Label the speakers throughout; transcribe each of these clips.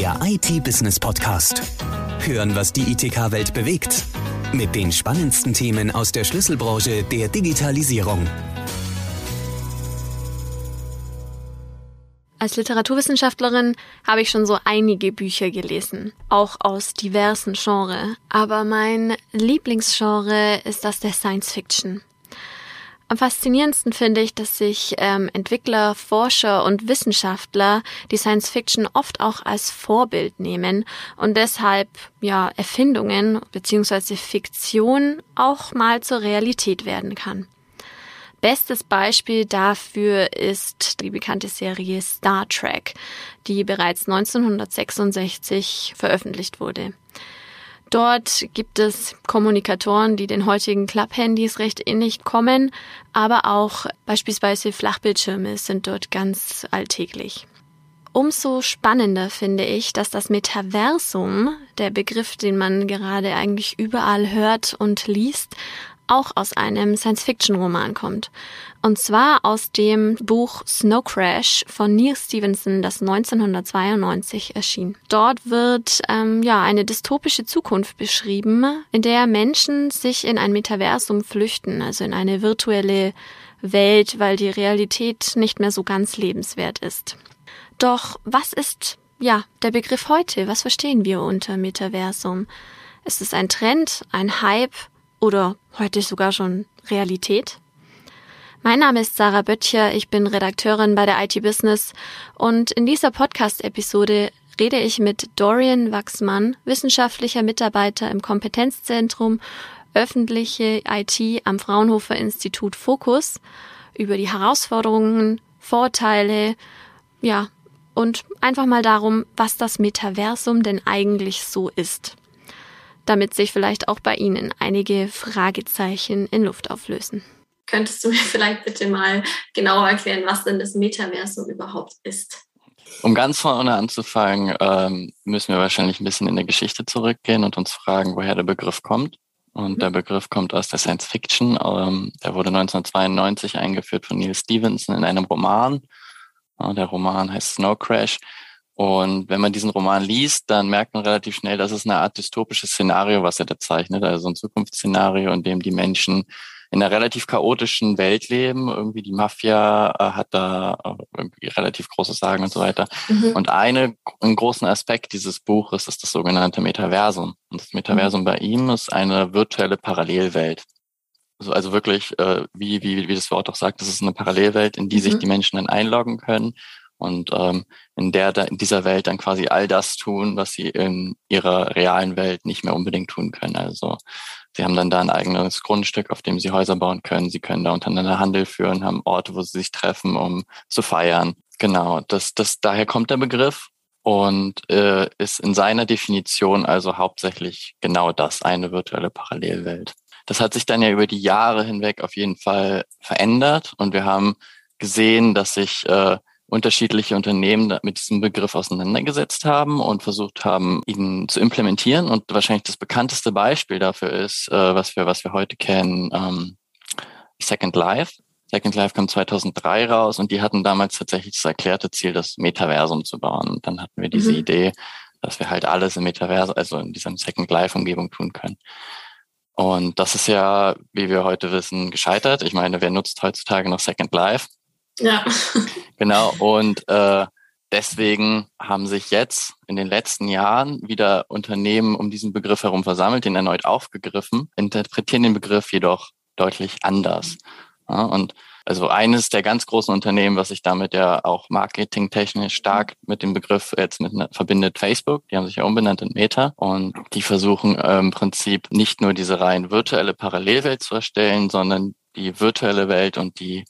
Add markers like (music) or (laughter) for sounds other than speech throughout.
Speaker 1: der IT-Business-Podcast. Hören, was die ITK-Welt bewegt. Mit den spannendsten Themen aus der Schlüsselbranche der Digitalisierung.
Speaker 2: Als Literaturwissenschaftlerin habe ich schon so einige Bücher gelesen, auch aus diversen Genres. Aber mein Lieblingsgenre ist das der Science Fiction. Am faszinierendsten finde ich, dass sich ähm, Entwickler, Forscher und Wissenschaftler die Science Fiction oft auch als Vorbild nehmen und deshalb ja Erfindungen bzw. Fiktion auch mal zur Realität werden kann. Bestes Beispiel dafür ist die bekannte Serie Star Trek, die bereits 1966 veröffentlicht wurde. Dort gibt es Kommunikatoren, die den heutigen Club-Handys recht ähnlich kommen, aber auch beispielsweise Flachbildschirme sind dort ganz alltäglich. Umso spannender finde ich, dass das Metaversum, der Begriff, den man gerade eigentlich überall hört und liest, auch aus einem Science-Fiction-Roman kommt. Und zwar aus dem Buch Snow Crash von Neil Stevenson, das 1992 erschien. Dort wird ähm, ja eine dystopische Zukunft beschrieben, in der Menschen sich in ein Metaversum flüchten, also in eine virtuelle Welt, weil die Realität nicht mehr so ganz lebenswert ist. Doch was ist ja der Begriff heute? Was verstehen wir unter Metaversum? Ist es ein Trend, ein Hype oder heute sogar schon Realität? Mein Name ist Sarah Böttcher, ich bin Redakteurin bei der IT Business und in dieser Podcast-Episode rede ich mit Dorian Wachsmann, wissenschaftlicher Mitarbeiter im Kompetenzzentrum öffentliche IT am Fraunhofer Institut Fokus über die Herausforderungen, Vorteile, ja, und einfach mal darum, was das Metaversum denn eigentlich so ist damit sich vielleicht auch bei Ihnen einige Fragezeichen in Luft auflösen. Könntest du mir (laughs) vielleicht bitte mal genauer erklären, was denn das Metaversum überhaupt ist?
Speaker 3: Um ganz vorne anzufangen, ähm, müssen wir wahrscheinlich ein bisschen in der Geschichte zurückgehen und uns fragen, woher der Begriff kommt. Und der mhm. Begriff kommt aus der Science Fiction. Ähm, der wurde 1992 eingeführt von Neil Stevenson in einem Roman. Der Roman heißt Snow Crash und wenn man diesen Roman liest, dann merkt man relativ schnell, dass es eine Art dystopisches Szenario, was er da zeichnet, also ein Zukunftsszenario, in dem die Menschen in einer relativ chaotischen Welt leben. Irgendwie die Mafia äh, hat da irgendwie relativ großes Sagen und so weiter. Mhm. Und eine, einen großen Aspekt dieses Buches ist das sogenannte Metaversum. Und das Metaversum mhm. bei ihm ist eine virtuelle Parallelwelt. Also, also wirklich, äh, wie, wie, wie das Wort auch sagt, das ist eine Parallelwelt, in die mhm. sich die Menschen dann einloggen können und ähm, in der in dieser Welt dann quasi all das tun, was sie in ihrer realen Welt nicht mehr unbedingt tun können. Also sie haben dann da ein eigenes Grundstück, auf dem sie Häuser bauen können. Sie können da untereinander Handel führen, haben Orte, wo sie sich treffen, um zu feiern. Genau, das, das daher kommt der Begriff und äh, ist in seiner Definition also hauptsächlich genau das, eine virtuelle Parallelwelt. Das hat sich dann ja über die Jahre hinweg auf jeden Fall verändert und wir haben gesehen, dass sich äh, unterschiedliche Unternehmen mit diesem Begriff auseinandergesetzt haben und versucht haben, ihn zu implementieren. Und wahrscheinlich das bekannteste Beispiel dafür ist, äh, was wir, was wir heute kennen, ähm, Second Life. Second Life kam 2003 raus und die hatten damals tatsächlich das erklärte Ziel, das Metaversum zu bauen. Und dann hatten wir diese mhm. Idee, dass wir halt alles im Metaversum, also in dieser Second Life Umgebung tun können. Und das ist ja, wie wir heute wissen, gescheitert. Ich meine, wer nutzt heutzutage noch Second Life? Ja. Genau, und äh, deswegen haben sich jetzt in den letzten Jahren wieder Unternehmen um diesen Begriff herum versammelt, den erneut aufgegriffen, interpretieren den Begriff jedoch deutlich anders. Ja, und also eines der ganz großen Unternehmen, was sich damit ja auch marketingtechnisch stark mit dem Begriff jetzt mit verbindet, Facebook. Die haben sich ja umbenannt in Meta und die versuchen äh, im Prinzip nicht nur diese rein virtuelle Parallelwelt zu erstellen, sondern die virtuelle Welt und die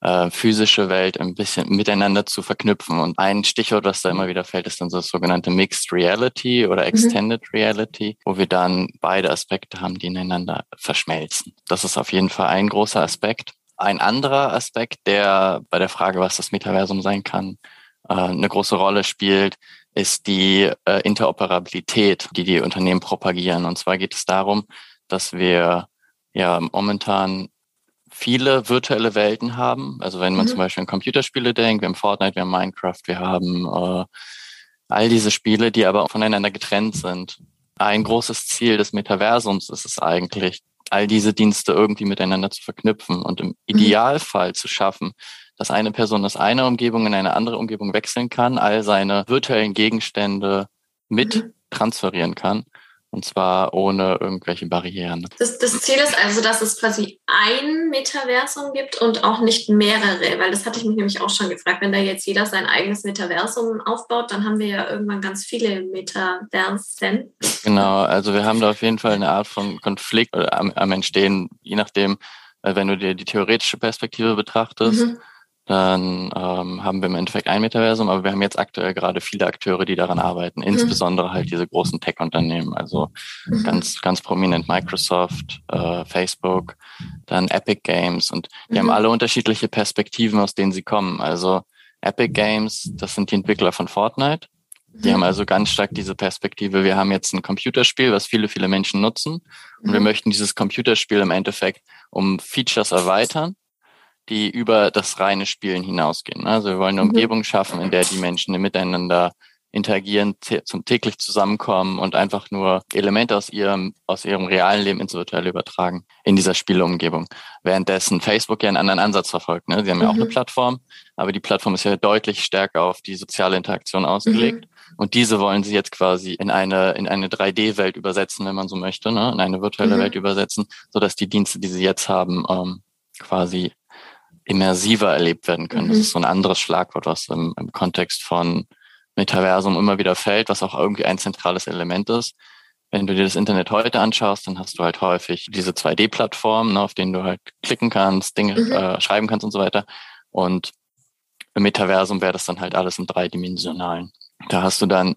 Speaker 3: äh, physische Welt ein bisschen miteinander zu verknüpfen. Und ein Stichwort, was da immer wieder fällt, ist dann so das sogenannte Mixed Reality oder mhm. Extended mhm. Reality, wo wir dann beide Aspekte haben, die ineinander verschmelzen. Das ist auf jeden Fall ein großer Aspekt. Ein anderer Aspekt, der bei der Frage, was das Metaversum sein kann, äh, eine große Rolle spielt, ist die äh, Interoperabilität, die die Unternehmen propagieren. Und zwar geht es darum, dass wir ja momentan viele virtuelle Welten haben. Also wenn man mhm. zum Beispiel an Computerspiele denkt, wir haben Fortnite, wir haben Minecraft, wir haben äh, all diese Spiele, die aber voneinander getrennt sind. Ein großes Ziel des Metaversums ist es eigentlich, all diese Dienste irgendwie miteinander zu verknüpfen und im mhm. Idealfall zu schaffen, dass eine Person aus einer Umgebung in eine andere Umgebung wechseln kann, all seine virtuellen Gegenstände mit mhm. transferieren kann und zwar ohne irgendwelche Barrieren.
Speaker 2: Das, das, Ziel ist also, dass es quasi ein Metaversum gibt und auch nicht mehrere, weil das hatte ich mich nämlich auch schon gefragt. Wenn da jetzt jeder sein eigenes Metaversum aufbaut, dann haben wir ja irgendwann ganz viele Metaversen.
Speaker 3: Genau, also wir haben da auf jeden Fall eine Art von Konflikt am, am Entstehen, je nachdem, äh, wenn du dir die theoretische Perspektive betrachtest. Mhm dann ähm, haben wir im Endeffekt ein Metaversum, aber wir haben jetzt aktuell gerade viele Akteure, die daran arbeiten, insbesondere halt diese großen Tech-Unternehmen, also ganz, ganz prominent Microsoft, äh, Facebook, dann Epic Games und die mhm. haben alle unterschiedliche Perspektiven, aus denen sie kommen. Also Epic Games, das sind die Entwickler von Fortnite. Die haben mhm. also ganz stark diese Perspektive. Wir haben jetzt ein Computerspiel, was viele, viele Menschen nutzen. Und wir mhm. möchten dieses Computerspiel im Endeffekt um Features erweitern die über das reine Spielen hinausgehen. Also wir wollen eine mhm. Umgebung schaffen, in der die Menschen miteinander interagieren, zum täglich zusammenkommen und einfach nur Elemente aus ihrem, aus ihrem realen Leben ins Virtuelle übertragen in dieser Spieleumgebung. Währenddessen Facebook ja einen anderen Ansatz verfolgt. Ne? Sie haben ja auch eine mhm. Plattform, aber die Plattform ist ja deutlich stärker auf die soziale Interaktion ausgelegt. Mhm. Und diese wollen sie jetzt quasi in eine, in eine 3D-Welt übersetzen, wenn man so möchte, ne? in eine virtuelle mhm. Welt übersetzen, so dass die Dienste, die sie jetzt haben, ähm, quasi immersiver erlebt werden können. Mhm. Das ist so ein anderes Schlagwort, was im, im Kontext von Metaversum immer wieder fällt, was auch irgendwie ein zentrales Element ist. Wenn du dir das Internet heute anschaust, dann hast du halt häufig diese 2D-Plattformen, ne, auf denen du halt klicken kannst, Dinge mhm. äh, schreiben kannst und so weiter. Und im Metaversum wäre das dann halt alles im dreidimensionalen. Da hast du dann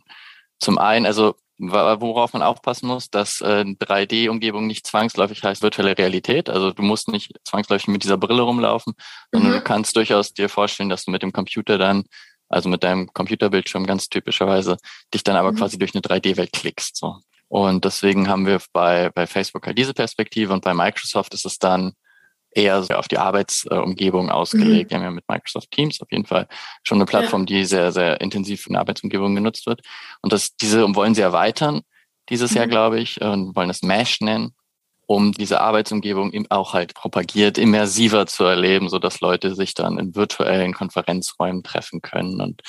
Speaker 3: zum einen, also worauf man aufpassen muss, dass äh, 3D-Umgebung nicht zwangsläufig heißt virtuelle Realität. Also du musst nicht zwangsläufig mit dieser Brille rumlaufen, sondern mhm. du kannst durchaus dir vorstellen, dass du mit dem Computer dann, also mit deinem Computerbildschirm ganz typischerweise, dich dann aber mhm. quasi durch eine 3D-Welt klickst. So. Und deswegen haben wir bei, bei Facebook halt diese Perspektive und bei Microsoft ist es dann eher auf die Arbeitsumgebung ausgelegt. Mhm. Wir haben ja mit Microsoft Teams auf jeden Fall schon eine Plattform, ja. die sehr, sehr intensiv in der Arbeitsumgebung genutzt wird. Und das, diese wollen sie erweitern dieses mhm. Jahr, glaube ich, und wollen es Mesh nennen, um diese Arbeitsumgebung auch halt propagiert, immersiver zu erleben, so dass Leute sich dann in virtuellen Konferenzräumen treffen können und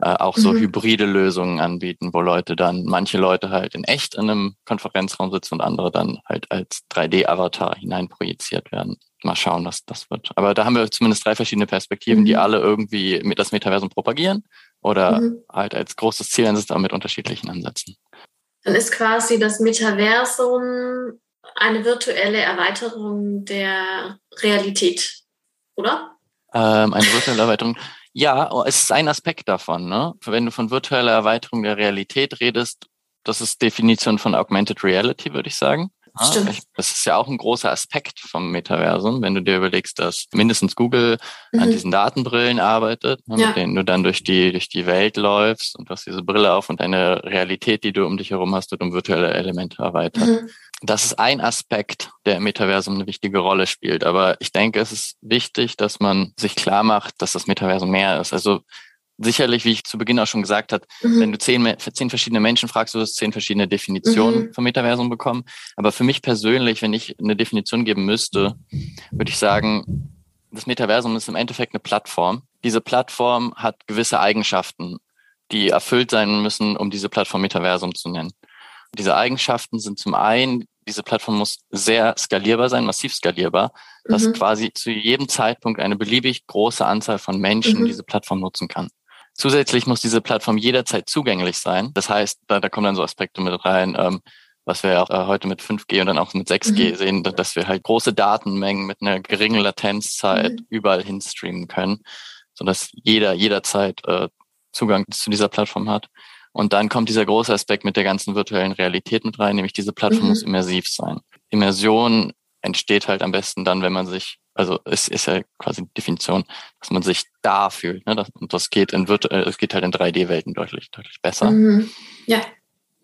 Speaker 3: äh, auch so mhm. hybride Lösungen anbieten, wo Leute dann, manche Leute halt in echt in einem Konferenzraum sitzen und andere dann halt als 3D-Avatar hineinprojiziert werden mal schauen, was das wird. Aber da haben wir zumindest drei verschiedene Perspektiven, mhm. die alle irgendwie mit das Metaversum propagieren oder mhm. halt als großes Ziel ansetzen, aber mit unterschiedlichen Ansätzen.
Speaker 2: Dann ist quasi das Metaversum eine virtuelle Erweiterung der Realität, oder?
Speaker 3: Ähm, eine virtuelle Erweiterung. Ja, es ist ein Aspekt davon. Ne? Wenn du von virtueller Erweiterung der Realität redest, das ist Definition von Augmented Reality, würde ich sagen. Stimmt. Das ist ja auch ein großer Aspekt vom Metaversum, wenn du dir überlegst, dass mindestens Google mhm. an diesen Datenbrillen arbeitet, ne, ja. mit denen du dann durch die, durch die Welt läufst und du hast diese Brille auf und deine Realität, die du um dich herum hast, wird um virtuelle Elemente erweitert. Mhm. Das ist ein Aspekt, der im Metaversum eine wichtige Rolle spielt. Aber ich denke, es ist wichtig, dass man sich klar macht, dass das Metaversum mehr ist. Also sicherlich, wie ich zu Beginn auch schon gesagt habe, mhm. wenn du zehn, zehn verschiedene Menschen fragst, du wirst zehn verschiedene Definitionen mhm. vom Metaversum bekommen. Aber für mich persönlich, wenn ich eine Definition geben müsste, würde ich sagen, das Metaversum ist im Endeffekt eine Plattform. Diese Plattform hat gewisse Eigenschaften, die erfüllt sein müssen, um diese Plattform Metaversum zu nennen. Diese Eigenschaften sind zum einen, diese Plattform muss sehr skalierbar sein, massiv skalierbar, dass mhm. quasi zu jedem Zeitpunkt eine beliebig große Anzahl von Menschen mhm. diese Plattform nutzen kann. Zusätzlich muss diese Plattform jederzeit zugänglich sein. Das heißt, da, da kommen dann so Aspekte mit rein, ähm, was wir auch äh, heute mit 5G und dann auch mit 6G mhm. sehen, dass wir halt große Datenmengen mit einer geringen Latenzzeit mhm. überall hinstreamen können, sodass jeder jederzeit äh, Zugang zu dieser Plattform hat. Und dann kommt dieser große Aspekt mit der ganzen virtuellen Realität mit rein, nämlich diese Plattform mhm. muss immersiv sein. Immersion entsteht halt am besten dann, wenn man sich also es ist ja quasi die Definition, dass man sich da fühlt. Ne? Das, und das geht in virtuell, es geht halt in 3D-Welten deutlich, deutlich besser. Mhm.
Speaker 2: Ja.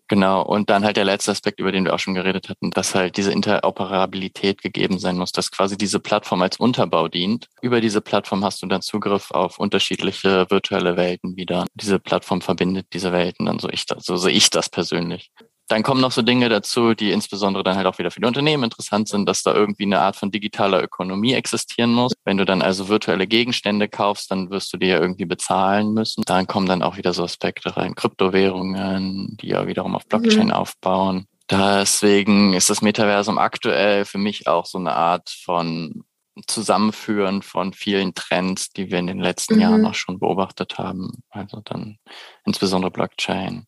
Speaker 3: Genau, und dann halt der letzte Aspekt, über den wir auch schon geredet hatten, dass halt diese Interoperabilität gegeben sein muss, dass quasi diese Plattform als Unterbau dient. Über diese Plattform hast du dann Zugriff auf unterschiedliche virtuelle Welten wieder. Diese Plattform verbindet diese Welten, dann so ich das, so sehe ich das persönlich. Dann kommen noch so Dinge dazu, die insbesondere dann halt auch wieder für die Unternehmen interessant sind, dass da irgendwie eine Art von digitaler Ökonomie existieren muss. Wenn du dann also virtuelle Gegenstände kaufst, dann wirst du die ja irgendwie bezahlen müssen. Dann kommen dann auch wieder so Aspekte rein, Kryptowährungen, die ja wiederum auf Blockchain mhm. aufbauen. Deswegen ist das Metaversum aktuell für mich auch so eine Art von Zusammenführen von vielen Trends, die wir in den letzten mhm. Jahren auch schon beobachtet haben. Also dann insbesondere Blockchain,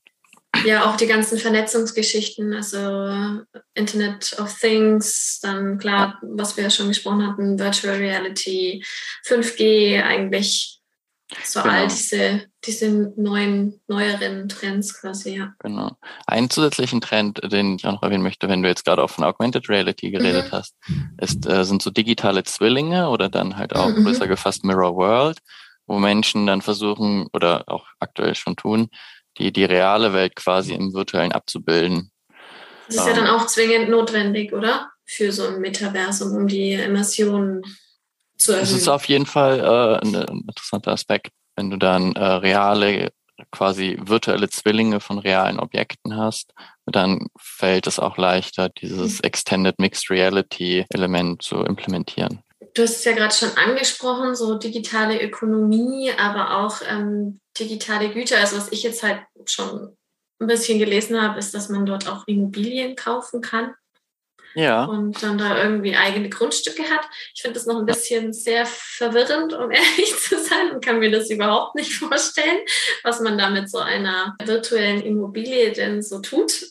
Speaker 2: ja, auch die ganzen Vernetzungsgeschichten, also Internet of Things, dann klar, was wir ja schon gesprochen hatten, Virtual Reality, 5G, eigentlich so genau. all diese, diese neuen, neueren Trends quasi, ja.
Speaker 3: Genau. Einen zusätzlichen Trend, den ich auch noch erwähnen möchte, wenn du jetzt gerade auch von Augmented Reality geredet mhm. hast, ist, äh, sind so digitale Zwillinge oder dann halt auch mhm. größer gefasst Mirror World, wo Menschen dann versuchen oder auch aktuell schon tun, die, die reale Welt quasi im virtuellen abzubilden.
Speaker 2: Das ist ja dann ähm. auch zwingend notwendig, oder? Für so ein Metaversum, um die Immersion zu erhöhen.
Speaker 3: Das ist auf jeden Fall äh, ein, ein interessanter Aspekt, wenn du dann äh, reale, quasi virtuelle Zwillinge von realen Objekten hast, dann fällt es auch leichter, dieses mhm. Extended Mixed Reality Element zu implementieren.
Speaker 2: Du hast es ja gerade schon angesprochen, so digitale Ökonomie, aber auch ähm, digitale Güter. Also was ich jetzt halt schon ein bisschen gelesen habe, ist, dass man dort auch Immobilien kaufen kann.
Speaker 3: Ja.
Speaker 2: Und dann da irgendwie eigene Grundstücke hat. Ich finde das noch ein bisschen sehr verwirrend, um (laughs) ehrlich zu sein, und kann mir das überhaupt nicht vorstellen, was man da mit so einer virtuellen Immobilie denn so tut.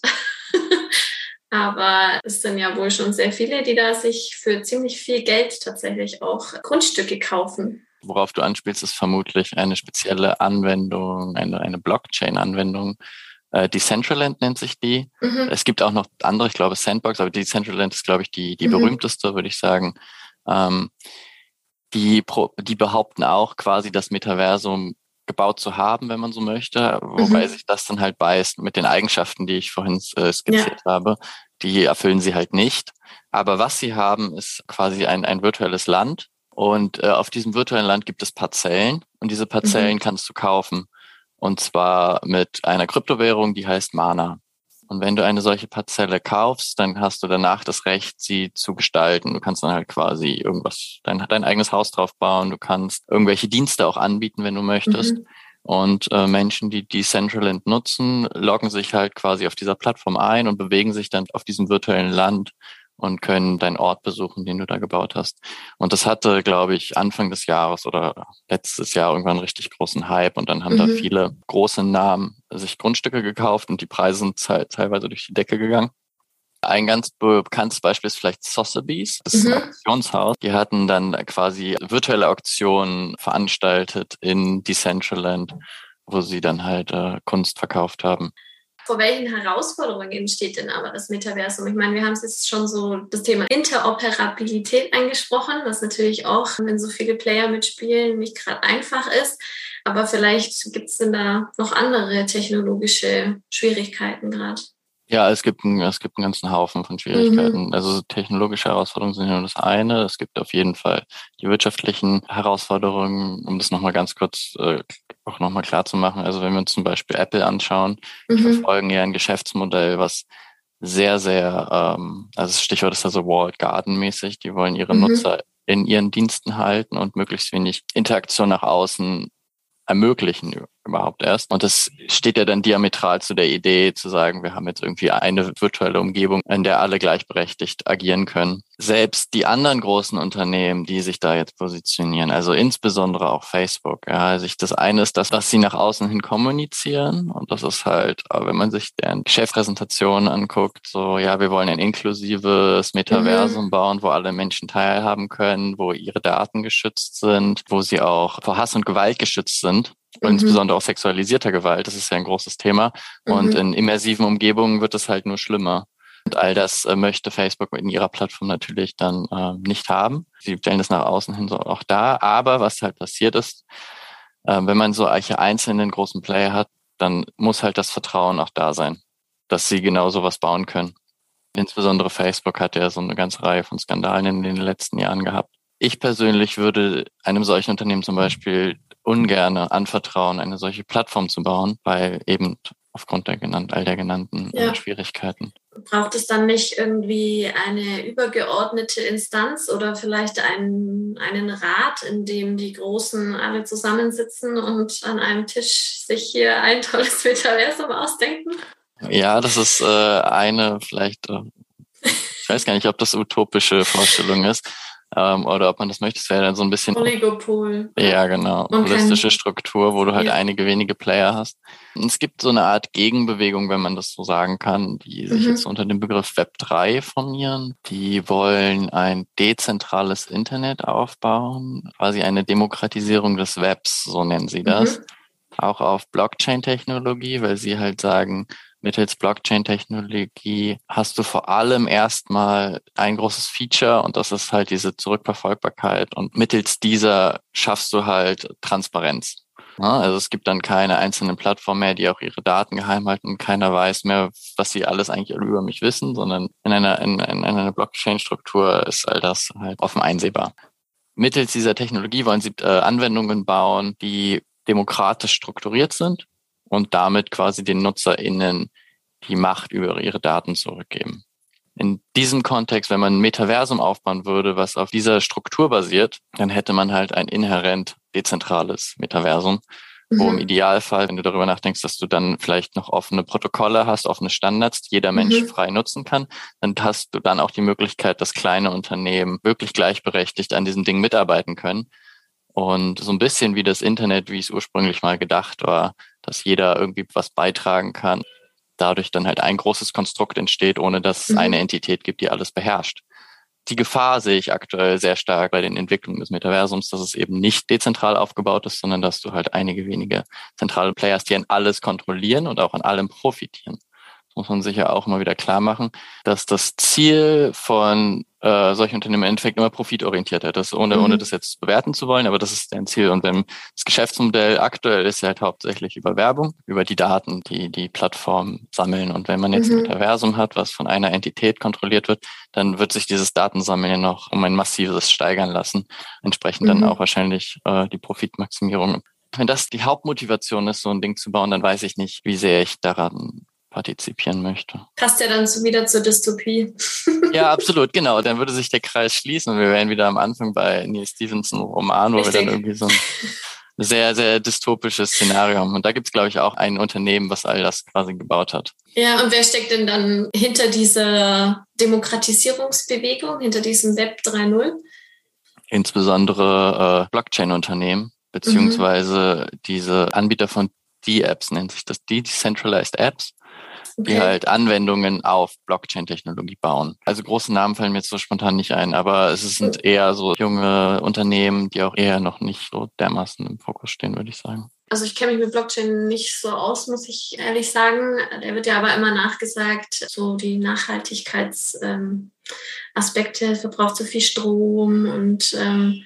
Speaker 2: Aber es sind ja wohl schon sehr viele, die da sich für ziemlich viel Geld tatsächlich auch Grundstücke kaufen.
Speaker 3: Worauf du anspielst, ist vermutlich eine spezielle Anwendung, eine, eine Blockchain-Anwendung. Äh, Decentraland nennt sich die. Mhm. Es gibt auch noch andere, ich glaube Sandbox, aber Decentraland ist, glaube ich, die, die mhm. berühmteste, würde ich sagen. Ähm, die, die behaupten auch quasi das Metaversum gebaut zu haben, wenn man so möchte, wobei mhm. sich das dann halt beißt mit den Eigenschaften, die ich vorhin äh, skizziert ja. habe. Die erfüllen sie halt nicht. Aber was sie haben, ist quasi ein, ein virtuelles Land, und äh, auf diesem virtuellen Land gibt es Parzellen und diese Parzellen mhm. kannst du kaufen. Und zwar mit einer Kryptowährung, die heißt Mana. Und wenn du eine solche Parzelle kaufst, dann hast du danach das Recht, sie zu gestalten. Du kannst dann halt quasi irgendwas, dein, dein eigenes Haus drauf bauen. Du kannst irgendwelche Dienste auch anbieten, wenn du möchtest. Mhm. Und äh, Menschen, die Decentraland nutzen, loggen sich halt quasi auf dieser Plattform ein und bewegen sich dann auf diesem virtuellen Land und können deinen Ort besuchen, den du da gebaut hast. Und das hatte, glaube ich, Anfang des Jahres oder letztes Jahr irgendwann einen richtig großen Hype und dann haben mhm. da viele große Namen sich Grundstücke gekauft und die Preise sind teilweise durch die Decke gegangen. Ein ganz bekanntes Beispiel ist vielleicht Sotheby's, das ist ein mhm. Auktionshaus. Die hatten dann quasi virtuelle Auktionen veranstaltet in Decentraland, wo sie dann halt äh, Kunst verkauft haben
Speaker 2: vor welchen Herausforderungen entsteht denn aber das Metaversum? Ich meine, wir haben es jetzt schon so das Thema Interoperabilität angesprochen, was natürlich auch, wenn so viele Player mitspielen, nicht gerade einfach ist. Aber vielleicht gibt es denn da noch andere technologische Schwierigkeiten gerade.
Speaker 3: Ja, es gibt, einen, es gibt einen ganzen Haufen von Schwierigkeiten. Mhm. Also technologische Herausforderungen sind ja nur das eine. Es gibt auf jeden Fall die wirtschaftlichen Herausforderungen, um das nochmal ganz kurz äh, auch nochmal klar zu machen. Also wenn wir uns zum Beispiel Apple anschauen, mhm. die verfolgen ja ein Geschäftsmodell, was sehr, sehr, ähm, also das Stichwort ist also Walled Garden mäßig, die wollen ihre mhm. Nutzer in ihren Diensten halten und möglichst wenig Interaktion nach außen ermöglichen überhaupt erst. Und das steht ja dann diametral zu der Idee zu sagen, wir haben jetzt irgendwie eine virtuelle Umgebung, in der alle gleichberechtigt agieren können. Selbst die anderen großen Unternehmen, die sich da jetzt positionieren, also insbesondere auch Facebook, ja, also das eine ist das, was sie nach außen hin kommunizieren. Und das ist halt, wenn man sich deren Chefpräsentationen anguckt, so, ja, wir wollen ein inklusives Metaversum mhm. bauen, wo alle Menschen teilhaben können, wo ihre Daten geschützt sind, wo sie auch vor Hass und Gewalt geschützt sind mhm. insbesondere auch sexualisierter Gewalt, das ist ja ein großes Thema. Mhm. Und in immersiven Umgebungen wird es halt nur schlimmer. Und all das äh, möchte Facebook in ihrer Plattform natürlich dann äh, nicht haben. Sie stellen das nach außen hin so auch da. Aber was halt passiert ist, äh, wenn man so solche einzelnen großen Player hat, dann muss halt das Vertrauen auch da sein. dass sie genau sowas bauen können. Insbesondere Facebook hat ja so eine ganze Reihe von Skandalen in den letzten Jahren gehabt. Ich persönlich würde einem solchen Unternehmen zum Beispiel ungern anvertrauen, eine solche Plattform zu bauen, weil eben aufgrund der genannten, all der genannten äh, ja. Schwierigkeiten.
Speaker 2: Braucht es dann nicht irgendwie eine übergeordnete Instanz oder vielleicht einen, einen Rat, in dem die Großen alle zusammensitzen und an einem Tisch sich hier ein tolles (laughs) Metaversum ausdenken?
Speaker 3: Ja, das ist äh, eine vielleicht, äh, ich weiß gar nicht, ob das utopische Vorstellung ist ähm, oder ob man das möchte. Es wäre dann so ein bisschen
Speaker 2: Oligopol.
Speaker 3: Ja, genau. Holistische Struktur, wo du halt ja. einige wenige Player hast. Und es gibt so eine Art Gegenbewegung, wenn man das so sagen kann, die sich mhm. jetzt unter dem Begriff Web 3 formieren. Die wollen ein dezentrales Internet aufbauen, quasi eine Demokratisierung des Webs, so nennen sie das. Mhm. Auch auf Blockchain-Technologie, weil sie halt sagen, mittels Blockchain-Technologie hast du vor allem erstmal ein großes Feature und das ist halt diese Zurückverfolgbarkeit und mittels dieser schaffst du halt Transparenz. Also es gibt dann keine einzelnen Plattformen mehr, die auch ihre Daten geheim halten und keiner weiß mehr, was sie alles eigentlich über mich wissen, sondern in einer, in, in einer Blockchain-Struktur ist all das halt offen einsehbar. Mittels dieser Technologie wollen sie äh, Anwendungen bauen, die demokratisch strukturiert sind und damit quasi den NutzerInnen die Macht über ihre Daten zurückgeben. In diesem Kontext, wenn man ein Metaversum aufbauen würde, was auf dieser Struktur basiert, dann hätte man halt ein inhärent dezentrales Metaversum, wo im mhm. Idealfall, wenn du darüber nachdenkst, dass du dann vielleicht noch offene Protokolle hast, offene Standards, die jeder Mensch mhm. frei nutzen kann, dann hast du dann auch die Möglichkeit, dass kleine Unternehmen wirklich gleichberechtigt an diesem Ding mitarbeiten können. Und so ein bisschen wie das Internet, wie es ursprünglich mal gedacht war, dass jeder irgendwie was beitragen kann. Dadurch dann halt ein großes Konstrukt entsteht, ohne dass es mhm. eine Entität gibt, die alles beherrscht. Die Gefahr sehe ich aktuell sehr stark bei den Entwicklungen des Metaversums, dass es eben nicht dezentral aufgebaut ist, sondern dass du halt einige wenige zentrale Players, die an alles kontrollieren und auch an allem profitieren muss man sich ja auch immer wieder klar machen, dass das Ziel von äh, solchen Unternehmen im Endeffekt immer profitorientiert ist, das ohne, mhm. ohne das jetzt bewerten zu wollen, aber das ist deren Ziel. Und wenn das Geschäftsmodell aktuell ist ja halt hauptsächlich über Werbung, über die Daten, die die Plattformen sammeln. Und wenn man jetzt mhm. ein Metaversum hat, was von einer Entität kontrolliert wird, dann wird sich dieses Datensammeln ja noch um ein massives steigern lassen. Entsprechend mhm. dann auch wahrscheinlich äh, die Profitmaximierung wenn das die Hauptmotivation ist, so ein Ding zu bauen, dann weiß ich nicht, wie sehr ich daran partizipieren möchte.
Speaker 2: Passt ja dann so wieder zur Dystopie. (laughs)
Speaker 3: ja, absolut, genau. Dann würde sich der Kreis schließen und wir wären wieder am Anfang bei Neil Stephenson Roman, wo Richtig. wir dann irgendwie so ein sehr, sehr dystopisches Szenario haben. Und da gibt es, glaube ich, auch ein Unternehmen, was all das quasi gebaut hat.
Speaker 2: Ja, und wer steckt denn dann hinter dieser Demokratisierungsbewegung, hinter diesem Web 3.0?
Speaker 3: Insbesondere äh, Blockchain-Unternehmen, beziehungsweise mhm. diese Anbieter von D-Apps nennt sich das, Decentralized Apps okay. die halt Anwendungen auf Blockchain-Technologie bauen. Also große Namen fallen mir jetzt so spontan nicht ein, aber es sind eher so junge Unternehmen, die auch eher noch nicht so dermaßen im Fokus stehen, würde ich sagen.
Speaker 2: Also ich kenne mich mit Blockchain nicht so aus, muss ich ehrlich sagen. Der wird ja aber immer nachgesagt, so die Nachhaltigkeitsaspekte, ähm, verbraucht so viel Strom und ähm,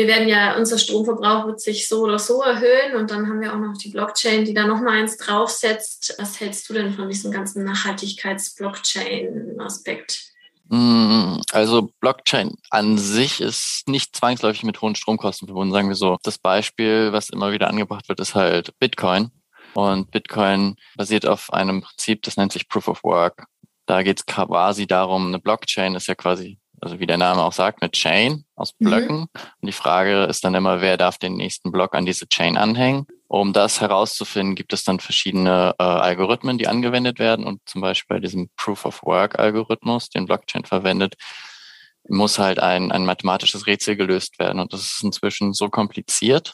Speaker 2: wir werden ja, unser Stromverbrauch wird sich so oder so erhöhen und dann haben wir auch noch die Blockchain, die da nochmal eins draufsetzt. Was hältst du denn von diesem ganzen Nachhaltigkeits-Blockchain-Aspekt?
Speaker 3: Mm, also Blockchain an sich ist nicht zwangsläufig mit hohen Stromkosten verbunden, sagen wir so. Das Beispiel, was immer wieder angebracht wird, ist halt Bitcoin. Und Bitcoin basiert auf einem Prinzip, das nennt sich Proof of Work. Da geht es quasi darum, eine Blockchain ist ja quasi also wie der Name auch sagt, eine Chain aus mhm. Blöcken. Mhm. Und die Frage ist dann immer, wer darf den nächsten Block an diese Chain anhängen? Um das herauszufinden, gibt es dann verschiedene äh, Algorithmen, die angewendet werden. Und zum Beispiel bei diesem Proof of Work Algorithmus, den Blockchain verwendet, muss halt ein, ein mathematisches Rätsel gelöst werden. Und das ist inzwischen so kompliziert,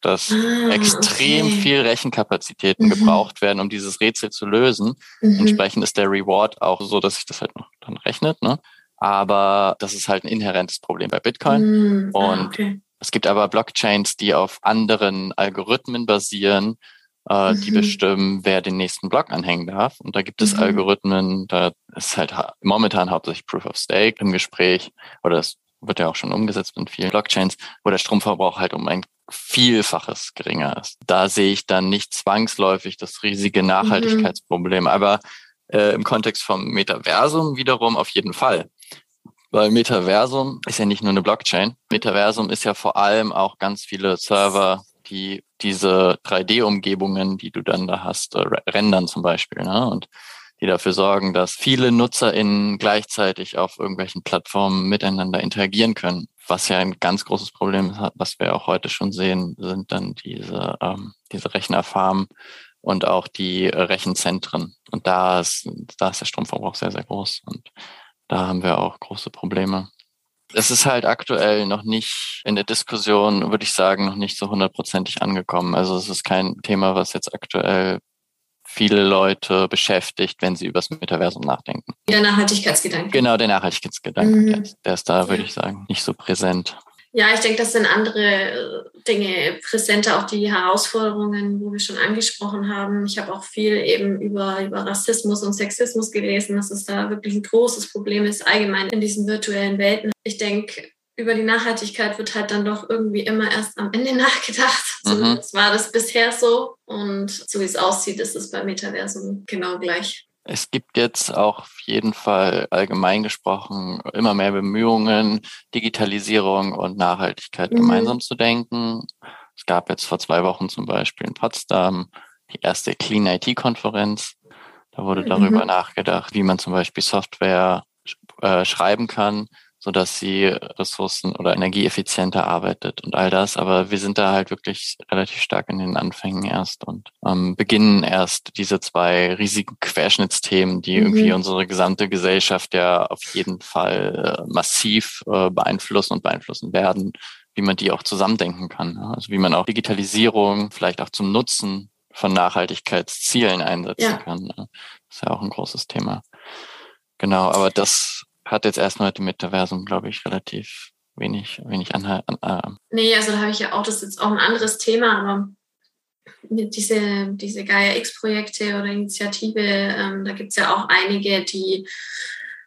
Speaker 3: dass ah, extrem okay. viel Rechenkapazitäten mhm. gebraucht werden, um dieses Rätsel zu lösen. Mhm. Entsprechend ist der Reward auch so, dass sich das halt noch dann rechnet. Ne? Aber das ist halt ein inhärentes Problem bei Bitcoin. Mm, und okay. es gibt aber Blockchains, die auf anderen Algorithmen basieren, äh, mhm. die bestimmen, wer den nächsten Block anhängen darf. Und da gibt es mhm. Algorithmen, da ist halt momentan hauptsächlich Proof of Stake im Gespräch oder es wird ja auch schon umgesetzt in vielen Blockchains, wo der Stromverbrauch halt um ein Vielfaches geringer ist. Da sehe ich dann nicht zwangsläufig das riesige mhm. Nachhaltigkeitsproblem. Mhm. Aber Äh, Im Kontext vom Metaversum wiederum auf jeden Fall. Weil Metaversum ist ja nicht nur eine Blockchain. Metaversum ist ja vor allem auch ganz viele Server, die diese 3D-Umgebungen, die du dann da hast, äh, rendern zum Beispiel. Ne? Und die dafür sorgen, dass viele NutzerInnen gleichzeitig auf irgendwelchen Plattformen miteinander interagieren können. Was ja ein ganz großes Problem ist, was wir auch heute schon sehen, sind dann diese, ähm, diese Rechnerfarmen und auch die Rechenzentren. Und da ist, da ist der Stromverbrauch sehr, sehr groß. Und da haben wir auch große Probleme. Es ist halt aktuell noch nicht in der Diskussion, würde ich sagen, noch nicht so hundertprozentig angekommen. Also es ist kein Thema, was jetzt aktuell viele Leute beschäftigt, wenn sie über das Metaversum nachdenken.
Speaker 2: Der Nachhaltigkeitsgedanke.
Speaker 3: Genau, der Nachhaltigkeitsgedanke. Mhm. Der, der, ist da, würde ich sagen, nicht so präsent.
Speaker 2: Ja, ich denke, das sind andere äh, Dinge präsenter, auch die Herausforderungen, wo wir schon angesprochen haben. Ich habe auch viel eben über, über Rassismus und Sexismus gelesen, dass es da wirklich ein großes Problem ist, allgemein in diesen virtuellen Welten. Ich denke, über die Nachhaltigkeit wird halt dann doch irgendwie immer erst am Ende (laughs) nachgedacht. Mhm. Zumindest war das bisher so. Und so wie es aussieht, ist es beim Metaversum genau gleich.
Speaker 3: Es gibt jetzt auch auf jeden Fall allgemein gesprochen immer mehr Bemühungen, Digitalisierung und Nachhaltigkeit mhm. gemeinsam zu denken. Es gab jetzt vor zwei Wochen zum Beispiel in Potsdam die erste Clean IT-Konferenz. Da wurde mhm. darüber nachgedacht, wie man zum Beispiel Software äh, schreiben kann, so dass sie ressourcen- oder energieeffizienter arbeitet und all das. Aber wir sind da halt wirklich relativ stark in den Anfängen erst und ähm, beginnen erst diese zwei riesigen Querschnittsthemen, die mhm. irgendwie unsere gesamte Gesellschaft ja auf jeden Fall äh, massiv äh, beeinflussen und beeinflussen werden, wie man die auch zusammendenken kann. Also wie man auch Digitalisierung vielleicht auch zum Nutzen von Nachhaltigkeitszielen einsetzen ja. kann. Das ist ja auch ein großes Thema. Genau, aber das hat jetzt erstmal mit dem Metaversum, glaube ich, relativ wenig, wenig Anhalt. An, äh
Speaker 2: nee, also da habe ich ja auch, das ist jetzt auch ein anderes Thema, aber diese, diese Gaia-X-Projekte oder Initiative, ähm, da gibt es ja auch einige, die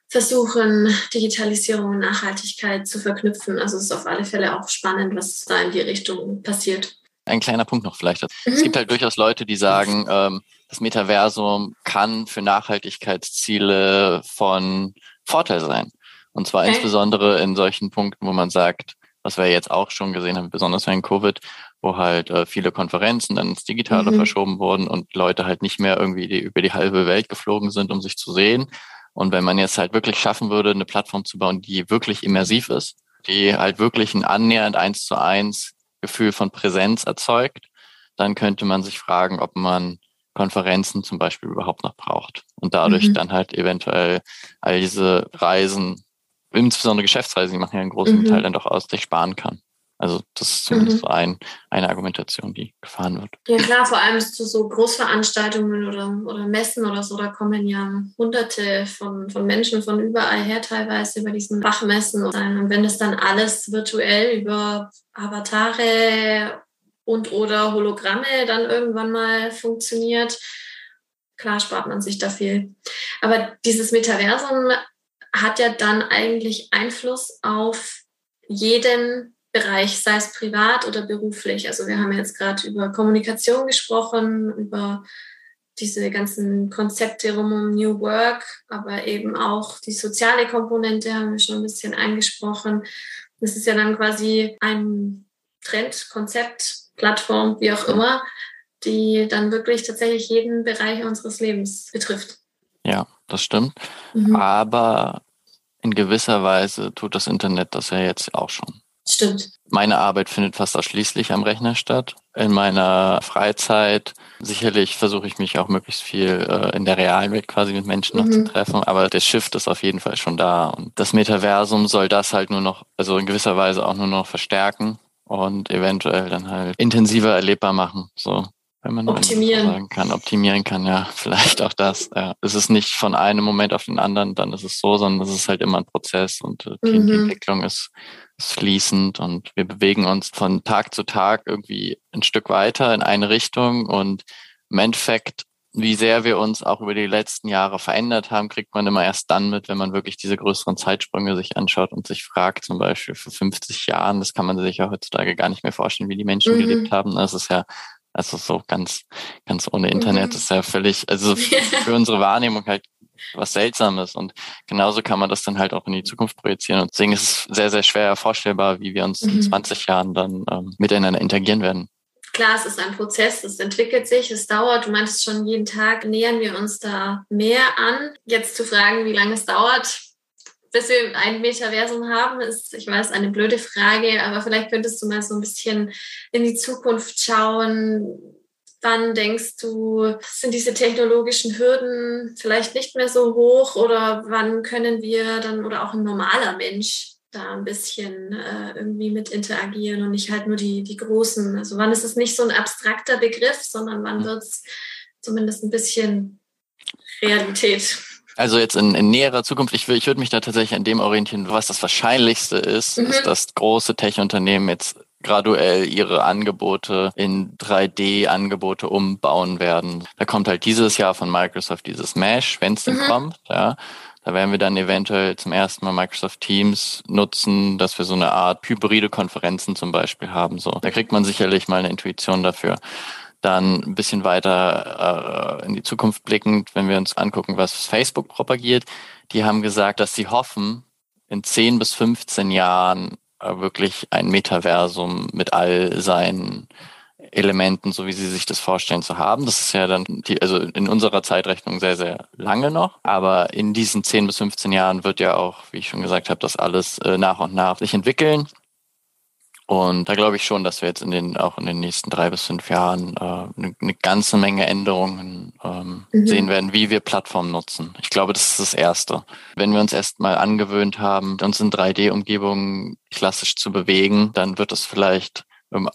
Speaker 2: versuchen, Digitalisierung und Nachhaltigkeit zu verknüpfen. Also es ist auf alle Fälle auch spannend, was da in die Richtung passiert.
Speaker 3: Ein kleiner Punkt noch vielleicht. Mhm. Es gibt halt durchaus Leute, die sagen, ähm, das Metaversum kann für Nachhaltigkeitsziele von Vorteil sein. Und zwar okay. insbesondere in solchen Punkten, wo man sagt, was wir jetzt auch schon gesehen haben, besonders während Covid, wo halt äh, viele Konferenzen dann ins Digitale mhm. verschoben wurden und Leute halt nicht mehr irgendwie die, über die halbe Welt geflogen sind, um sich zu sehen. Und wenn man jetzt halt wirklich schaffen würde, eine Plattform zu bauen, die wirklich immersiv ist, die halt wirklich ein annähernd eins zu eins Gefühl von Präsenz erzeugt, dann könnte man sich fragen, ob man Konferenzen zum Beispiel überhaupt noch braucht und dadurch mhm. dann halt eventuell all diese Reisen, insbesondere Geschäftsreisen, die machen ja einen großen mhm. Teil dann doch aus, sich sparen kann. Also das ist zumindest mhm. so ein, eine Argumentation, die gefahren wird.
Speaker 2: Ja klar, vor allem zu so Großveranstaltungen oder, oder Messen oder so, da kommen ja hunderte von, von Menschen von überall her teilweise über diesen Fachmessen. Und wenn das dann alles virtuell über Avatare und oder Hologramme dann irgendwann mal funktioniert, klar spart man sich da viel. Aber dieses Metaversum hat ja dann eigentlich Einfluss auf jeden Bereich, sei es privat oder beruflich. Also wir haben jetzt gerade über Kommunikation gesprochen, über diese ganzen Konzepte rum um New Work, aber eben auch die soziale Komponente haben wir schon ein bisschen angesprochen. Das ist ja dann quasi ein Trend, Konzept, Plattform, wie auch immer, die dann wirklich tatsächlich jeden Bereich unseres Lebens betrifft.
Speaker 3: Ja, das stimmt. Mhm. Aber in gewisser Weise tut das Internet das ja jetzt auch schon.
Speaker 2: Stimmt.
Speaker 3: Meine Arbeit findet fast ausschließlich am Rechner statt. In meiner Freizeit sicherlich versuche ich mich auch möglichst viel äh, in der realen Welt quasi mit Menschen noch mhm. zu treffen, aber der Shift ist auf jeden Fall schon da und das Metaversum soll das halt nur noch, also in gewisser Weise auch nur noch verstärken und eventuell dann halt intensiver erlebbar machen. So, wenn man
Speaker 2: optimieren
Speaker 3: sagen kann, optimieren kann, ja, (laughs) vielleicht auch das. Ja. Es ist nicht von einem Moment auf den anderen, dann ist es so, sondern es ist halt immer ein Prozess und äh, die, mhm. Entwicklung ist, ist fließend und wir bewegen uns von Tag zu Tag irgendwie ein Stück weiter in eine Richtung und im Endeffekt wie sehr wir uns auch über die letzten Jahre verändert haben, kriegt man immer erst dann mit, wenn man wirklich diese größeren Zeitsprünge sich anschaut und sich fragt, zum Beispiel vor 50 Jahren, das kann man sich ja heutzutage gar nicht mehr vorstellen, wie die Menschen mhm. gelebt haben. Das ist ja, also so ganz, ganz ohne Internet mhm. ist ja völlig, also (laughs) für unsere Wahrnehmung halt was Seltsames. Und genauso kann man das dann halt auch in die Zukunft projizieren. Und deswegen ist es sehr, sehr schwer vorstellbar, wie wir uns mhm. in 20 Jahren dann ähm, miteinander interagieren werden.
Speaker 2: Klar, es ist ein Prozess, es entwickelt sich, es dauert. Du meintest schon, jeden Tag nähern wir uns da mehr an. Jetzt zu fragen, wie lange es dauert, bis wir ein Metaversum haben, ist, ich weiß, eine blöde Frage, aber vielleicht könntest du mal so ein bisschen in die Zukunft schauen. Wann denkst du, sind diese technologischen Hürden vielleicht nicht mehr so hoch oder wann können wir dann oder auch ein normaler Mensch da ein bisschen äh, irgendwie mit interagieren und nicht halt nur die, die großen. Also wann ist es nicht so ein abstrakter Begriff, sondern wann hm. wird es zumindest ein bisschen Realität.
Speaker 3: Also jetzt in, in näherer Zukunft, ich, ich würde mich da tatsächlich an dem orientieren, was das Wahrscheinlichste ist, mhm. ist, dass große Tech-Unternehmen jetzt graduell ihre Angebote in 3D-Angebote umbauen werden. Da kommt halt dieses Jahr von Microsoft dieses Mesh, wenn es denn mhm. kommt, ja. Da werden wir dann eventuell zum ersten Mal Microsoft Teams nutzen, dass wir so eine Art hybride Konferenzen zum Beispiel haben. So, da kriegt man sicherlich mal eine Intuition dafür. Dann ein bisschen weiter äh, in die Zukunft blickend, wenn wir uns angucken, was Facebook propagiert. Die haben gesagt, dass sie hoffen, in 10 bis 15 Jahren äh, wirklich ein Metaversum mit all seinen Elementen, so wie Sie sich das vorstellen, zu haben. Das ist ja dann, die, also in unserer Zeitrechnung sehr, sehr lange noch. Aber in diesen 10 bis 15 Jahren wird ja auch, wie ich schon gesagt habe, das alles äh, nach und nach sich entwickeln. Und da glaube ich schon, dass wir jetzt in den auch in den nächsten drei bis fünf Jahren äh, eine, eine ganze Menge Änderungen ähm, mhm. sehen werden, wie wir Plattformen nutzen. Ich glaube, das ist das Erste. Wenn wir uns erst mal angewöhnt haben, uns in 3D-Umgebungen klassisch zu bewegen, dann wird es vielleicht ähm,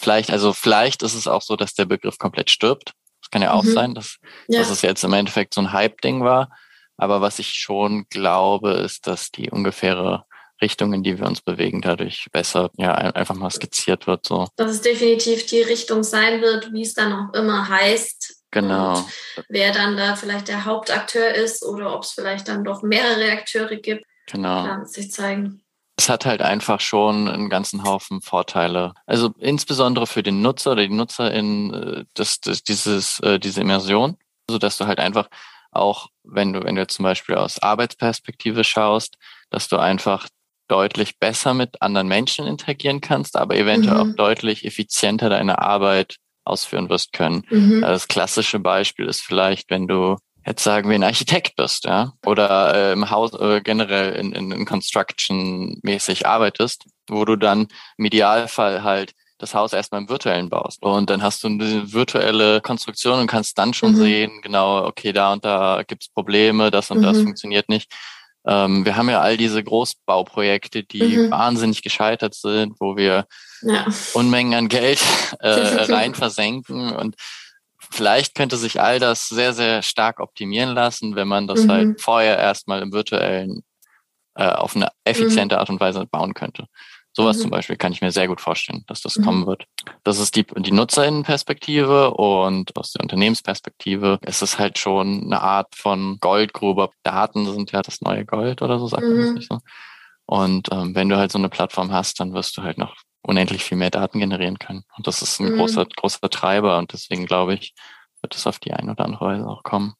Speaker 3: vielleicht, also vielleicht ist es auch so, dass der Begriff komplett stirbt. Das kann ja auch mhm. sein, dass, ja. dass es jetzt im Endeffekt so ein Hype-Ding war. Aber was ich schon glaube, ist, dass die ungefähre Richtung, in die wir uns bewegen, dadurch besser ja einfach mal skizziert wird. So.
Speaker 2: Dass es definitiv die Richtung sein wird, wie es dann auch immer heißt.
Speaker 3: Genau. Und
Speaker 2: wer dann da vielleicht der Hauptakteur ist oder ob es vielleicht dann doch mehrere Akteure gibt.
Speaker 3: Genau.
Speaker 2: Kann sich zeigen.
Speaker 3: Es hat halt einfach schon einen ganzen Haufen Vorteile. Also insbesondere für den Nutzer oder die Nutzerin äh, das, das, dieses, äh, diese Immersion, so dass du halt einfach auch, wenn du, wenn du zum Beispiel aus Arbeitsperspektive schaust, dass du einfach deutlich besser mit anderen Menschen interagieren kannst, aber eventuell mhm. auch deutlich effizienter deine Arbeit ausführen wirst können. Mhm. Das klassische Beispiel ist vielleicht, wenn du jetzt sagen wir ein Architekt bist, ja, oder äh, im Haus äh, generell in, in, in Construction mäßig arbeitest, wo du dann im Idealfall halt das Haus erstmal im virtuellen baust. Und dann hast du eine virtuelle Konstruktion und kannst dann schon mhm. sehen, genau, okay, da und da gibt's Probleme, das und mhm. das funktioniert nicht. Ähm, wir haben ja all diese Großbauprojekte, die mhm. wahnsinnig gescheitert sind, wo wir ja. Unmengen an Geld (laughs) äh, rein versenken und vielleicht könnte sich all das sehr, sehr stark optimieren lassen, wenn man das halt mhm. halt vorher erstmal im virtuellen äh, auf eine effiziente mhm. Art und Weise bauen könnte. Sowas mhm. zum Beispiel kann ich mir sehr gut vorstellen, dass das mhm. kommen wird. Das ist die, die Nutzerinnenperspektive und aus der Unternehmensperspektive ist es halt schon eine Art von Goldgrube. Daten sind ja das neue Gold oder so, sagt man das mhm. nicht so. Und ähm, wenn du halt so eine Plattform hast, dann wirst du halt noch unendlich viel mehr Daten generieren können. Und das ist ein mhm. großer, großer Treiber und deswegen glaube ich, wird es auf die eine oder andere Weise auch kommen.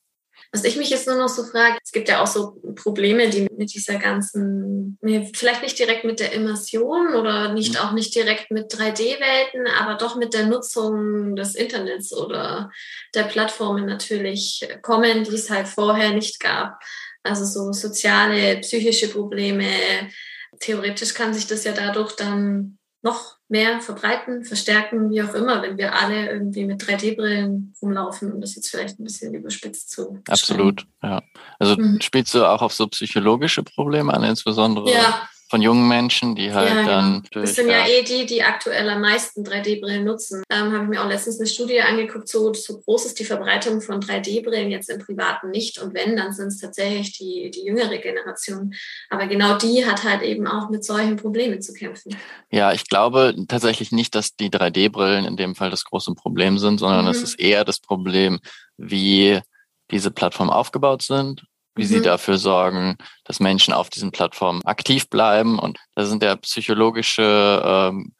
Speaker 2: Was ich mich jetzt nur noch so frage, es gibt ja auch so Probleme, die mit dieser ganzen, vielleicht nicht direkt mit der Immersion oder nicht mhm. auch nicht direkt mit 3D-Welten, aber doch mit der Nutzung des Internets oder der Plattformen natürlich kommen, die es halt vorher nicht gab. Also so soziale, psychische Probleme. Theoretisch kann sich das ja dadurch dann noch mehr verbreiten, verstärken, wie auch immer, wenn wir alle irgendwie mit 3D-Brillen rumlaufen und das jetzt vielleicht ein bisschen überspitzt zu.
Speaker 3: Absolut, ja. Also mhm. spielst du auch auf so psychologische Probleme an, insbesondere? Ja, von jungen Menschen, die halt ja, genau. dann.
Speaker 2: Das sind ja eh die, die aktuell am meisten 3D-Brillen nutzen. Ähm, Habe ich mir auch letztens eine Studie angeguckt, so, so groß ist die Verbreitung von 3D-Brillen jetzt im Privaten nicht. Und wenn, dann sind es tatsächlich die, die jüngere Generation. Aber genau die hat halt eben auch mit solchen Problemen zu kämpfen.
Speaker 3: Ja, ich glaube tatsächlich nicht, dass die 3D-Brillen in dem Fall das große Problem sind, sondern mhm. es ist eher das Problem, wie diese Plattformen aufgebaut sind wie mhm. sie dafür sorgen, dass Menschen auf diesen Plattformen aktiv bleiben. Und da sind ja psychologische ähm,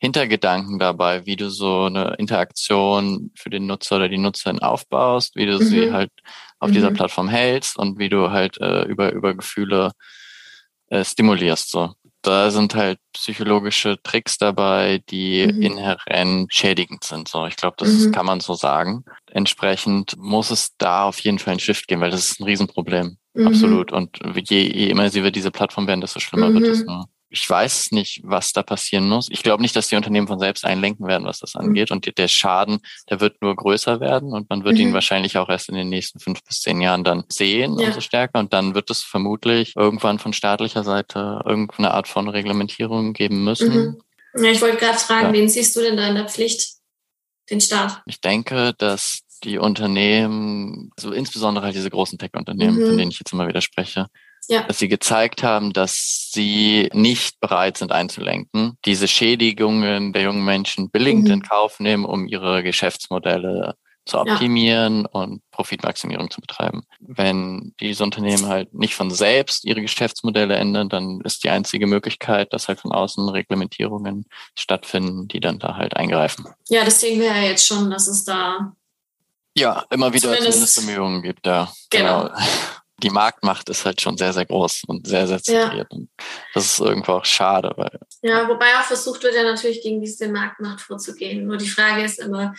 Speaker 3: Hintergedanken dabei, wie du so eine Interaktion für den Nutzer oder die Nutzerin aufbaust, wie du mhm. sie halt auf mhm. dieser Plattform hältst und wie du halt äh, über, über Gefühle äh, stimulierst. So. Da sind halt psychologische Tricks dabei, die mhm. inhärent schädigend sind. So, ich glaube, das mhm. kann man so sagen. Entsprechend muss es da auf jeden Fall ein Shift geben, weil das ist ein Riesenproblem. Mhm. Absolut. Und je, je immersiver diese Plattform werden, desto schlimmer wird es mhm. nur ich weiß nicht, was da passieren muss. Ich glaube nicht, dass die Unternehmen von selbst einlenken werden, was das mhm. angeht. Und der Schaden, der wird nur größer werden und man wird mhm. ihn wahrscheinlich auch erst in den nächsten fünf bis zehn Jahren dann sehen, ja. umso stärker. Und dann wird es vermutlich irgendwann von staatlicher Seite irgendeine Art von Reglementierung geben müssen.
Speaker 2: Mhm. Ja, ich wollte gerade fragen, ja. wen siehst du denn da in der Pflicht? Den Staat?
Speaker 3: Ich denke, dass die Unternehmen, also insbesondere halt diese großen Tech-Unternehmen, mhm. von denen ich jetzt immer wieder spreche, ja. dass sie gezeigt haben, dass sie nicht bereit sind einzulenken, diese Schädigungen der jungen Menschen billigend mhm. in Kauf nehmen, um ihre Geschäftsmodelle zu optimieren ja. und Profitmaximierung zu betreiben. Wenn diese Unternehmen halt nicht von selbst ihre Geschäftsmodelle ändern, dann ist die einzige Möglichkeit, dass halt von außen Reglementierungen stattfinden, die dann da halt eingreifen.
Speaker 2: Ja, das sehen wir ja jetzt schon, dass es da
Speaker 3: ja immer wieder zumindest, zumindest Bemühungen gibt, ja.
Speaker 2: Genau. genau (laughs)
Speaker 3: die Marktmacht ist halt schon sehr, sehr groß und sehr, sehr zentriert. Ja. Und das ist irgendwo auch schade. Weil,
Speaker 2: ja, wobei auch versucht wird ja natürlich gegen diese Marktmacht vorzugehen. Nur die Frage ist immer,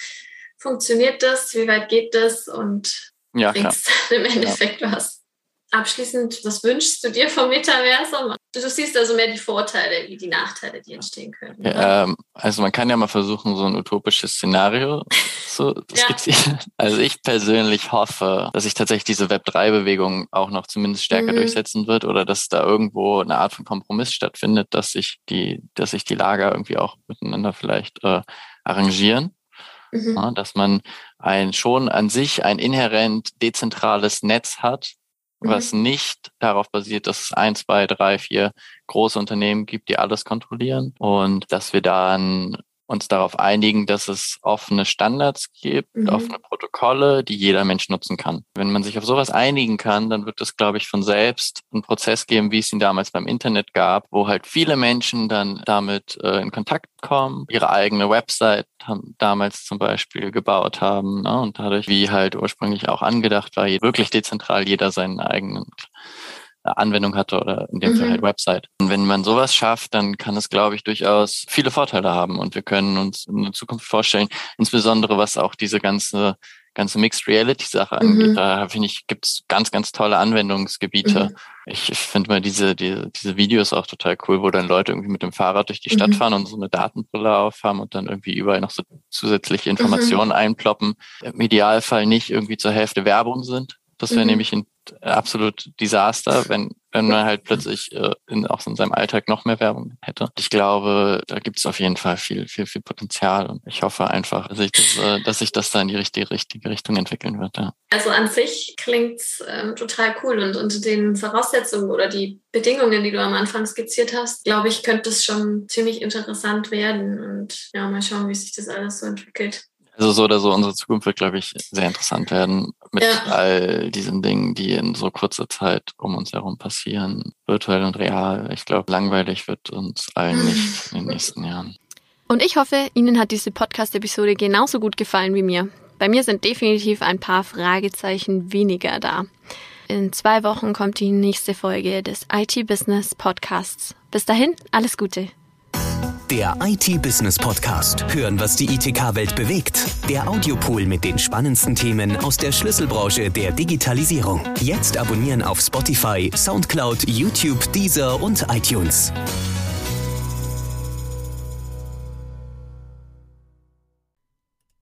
Speaker 2: funktioniert das? Wie weit geht das? Und ja, bringt im Endeffekt ja. was? Abschließend, was wünschst du dir vom Metaversum? Du siehst also mehr die Vorteile wie die Nachteile, die entstehen können.
Speaker 3: Ja, ähm, also man kann ja mal versuchen, so ein utopisches Szenario (laughs) zu skizzieren. Ja. Also ich persönlich hoffe, dass sich tatsächlich diese Web3-Bewegung auch noch zumindest stärker mhm. durchsetzen wird oder dass da irgendwo eine Art von Kompromiss stattfindet, dass sich die, dass sich die Lager irgendwie auch miteinander vielleicht äh, arrangieren. Mhm. Ja, dass man ein schon an sich ein inhärent dezentrales Netz hat, was mhm. nicht darauf basiert, dass es ein, zwei, drei, vier große Unternehmen gibt, die alles kontrollieren und dass wir dann uns darauf einigen, dass es offene Standards gibt, mhm. offene Protokolle, die jeder Mensch nutzen kann. Wenn man sich auf sowas einigen kann, dann wird es, glaube ich, von selbst einen Prozess geben, wie es ihn damals beim Internet gab, wo halt viele Menschen dann damit äh, in Kontakt kommen, ihre eigene Website haben, damals zum Beispiel gebaut haben ne? und dadurch, wie halt ursprünglich auch angedacht war, wirklich dezentral jeder seinen eigenen Anwendung hatte oder in dem mhm. Fall halt Website. Und wenn man sowas schafft, dann kann es, glaube ich, durchaus viele Vorteile haben und wir können uns in der Zukunft vorstellen, insbesondere was auch diese ganze ganze Mixed Reality Sache angeht. Mhm. Da finde ich, gibt's ganz, ganz tolle Anwendungsgebiete. Mhm. Ich, ich finde mal diese, diese, diese Videos auch total cool, wo dann Leute irgendwie mit dem Fahrrad durch die Stadt mhm. fahren und so eine Datenbrille aufhaben und dann irgendwie überall noch so zusätzliche Informationen mhm. einploppen. Im Idealfall nicht irgendwie zur Hälfte Werbung sind. Das wäre mhm. nämlich ein absolut Desaster, wenn, wenn man halt plötzlich äh, in, auch in seinem Alltag noch mehr Werbung hätte. Ich glaube, da gibt es auf jeden Fall viel, viel, viel Potenzial und ich hoffe einfach, dass sich das, äh, dass sich das da in die richtige, richtige Richtung entwickeln wird. Ja.
Speaker 2: Also an sich klingt ähm, total cool und unter den Voraussetzungen oder die Bedingungen, die du am Anfang skizziert hast, glaube ich, könnte es schon ziemlich interessant werden und ja, mal schauen, wie sich das alles so entwickelt.
Speaker 3: Also so oder so, unsere Zukunft wird, glaube ich, sehr interessant werden mit ja. all diesen Dingen, die in so kurzer Zeit um uns herum passieren, virtuell und real. Ich glaube, langweilig wird uns allen nicht in den nächsten Jahren.
Speaker 2: Und ich hoffe, Ihnen hat diese Podcast-Episode genauso gut gefallen wie mir. Bei mir sind definitiv ein paar Fragezeichen weniger da. In zwei Wochen kommt die nächste Folge des IT-Business Podcasts. Bis dahin, alles Gute.
Speaker 1: Der IT-Business Podcast. Hören, was die ITK-Welt bewegt. Der Audiopool mit den spannendsten Themen aus der Schlüsselbranche der Digitalisierung. Jetzt abonnieren auf Spotify, Soundcloud, YouTube, Deezer und iTunes.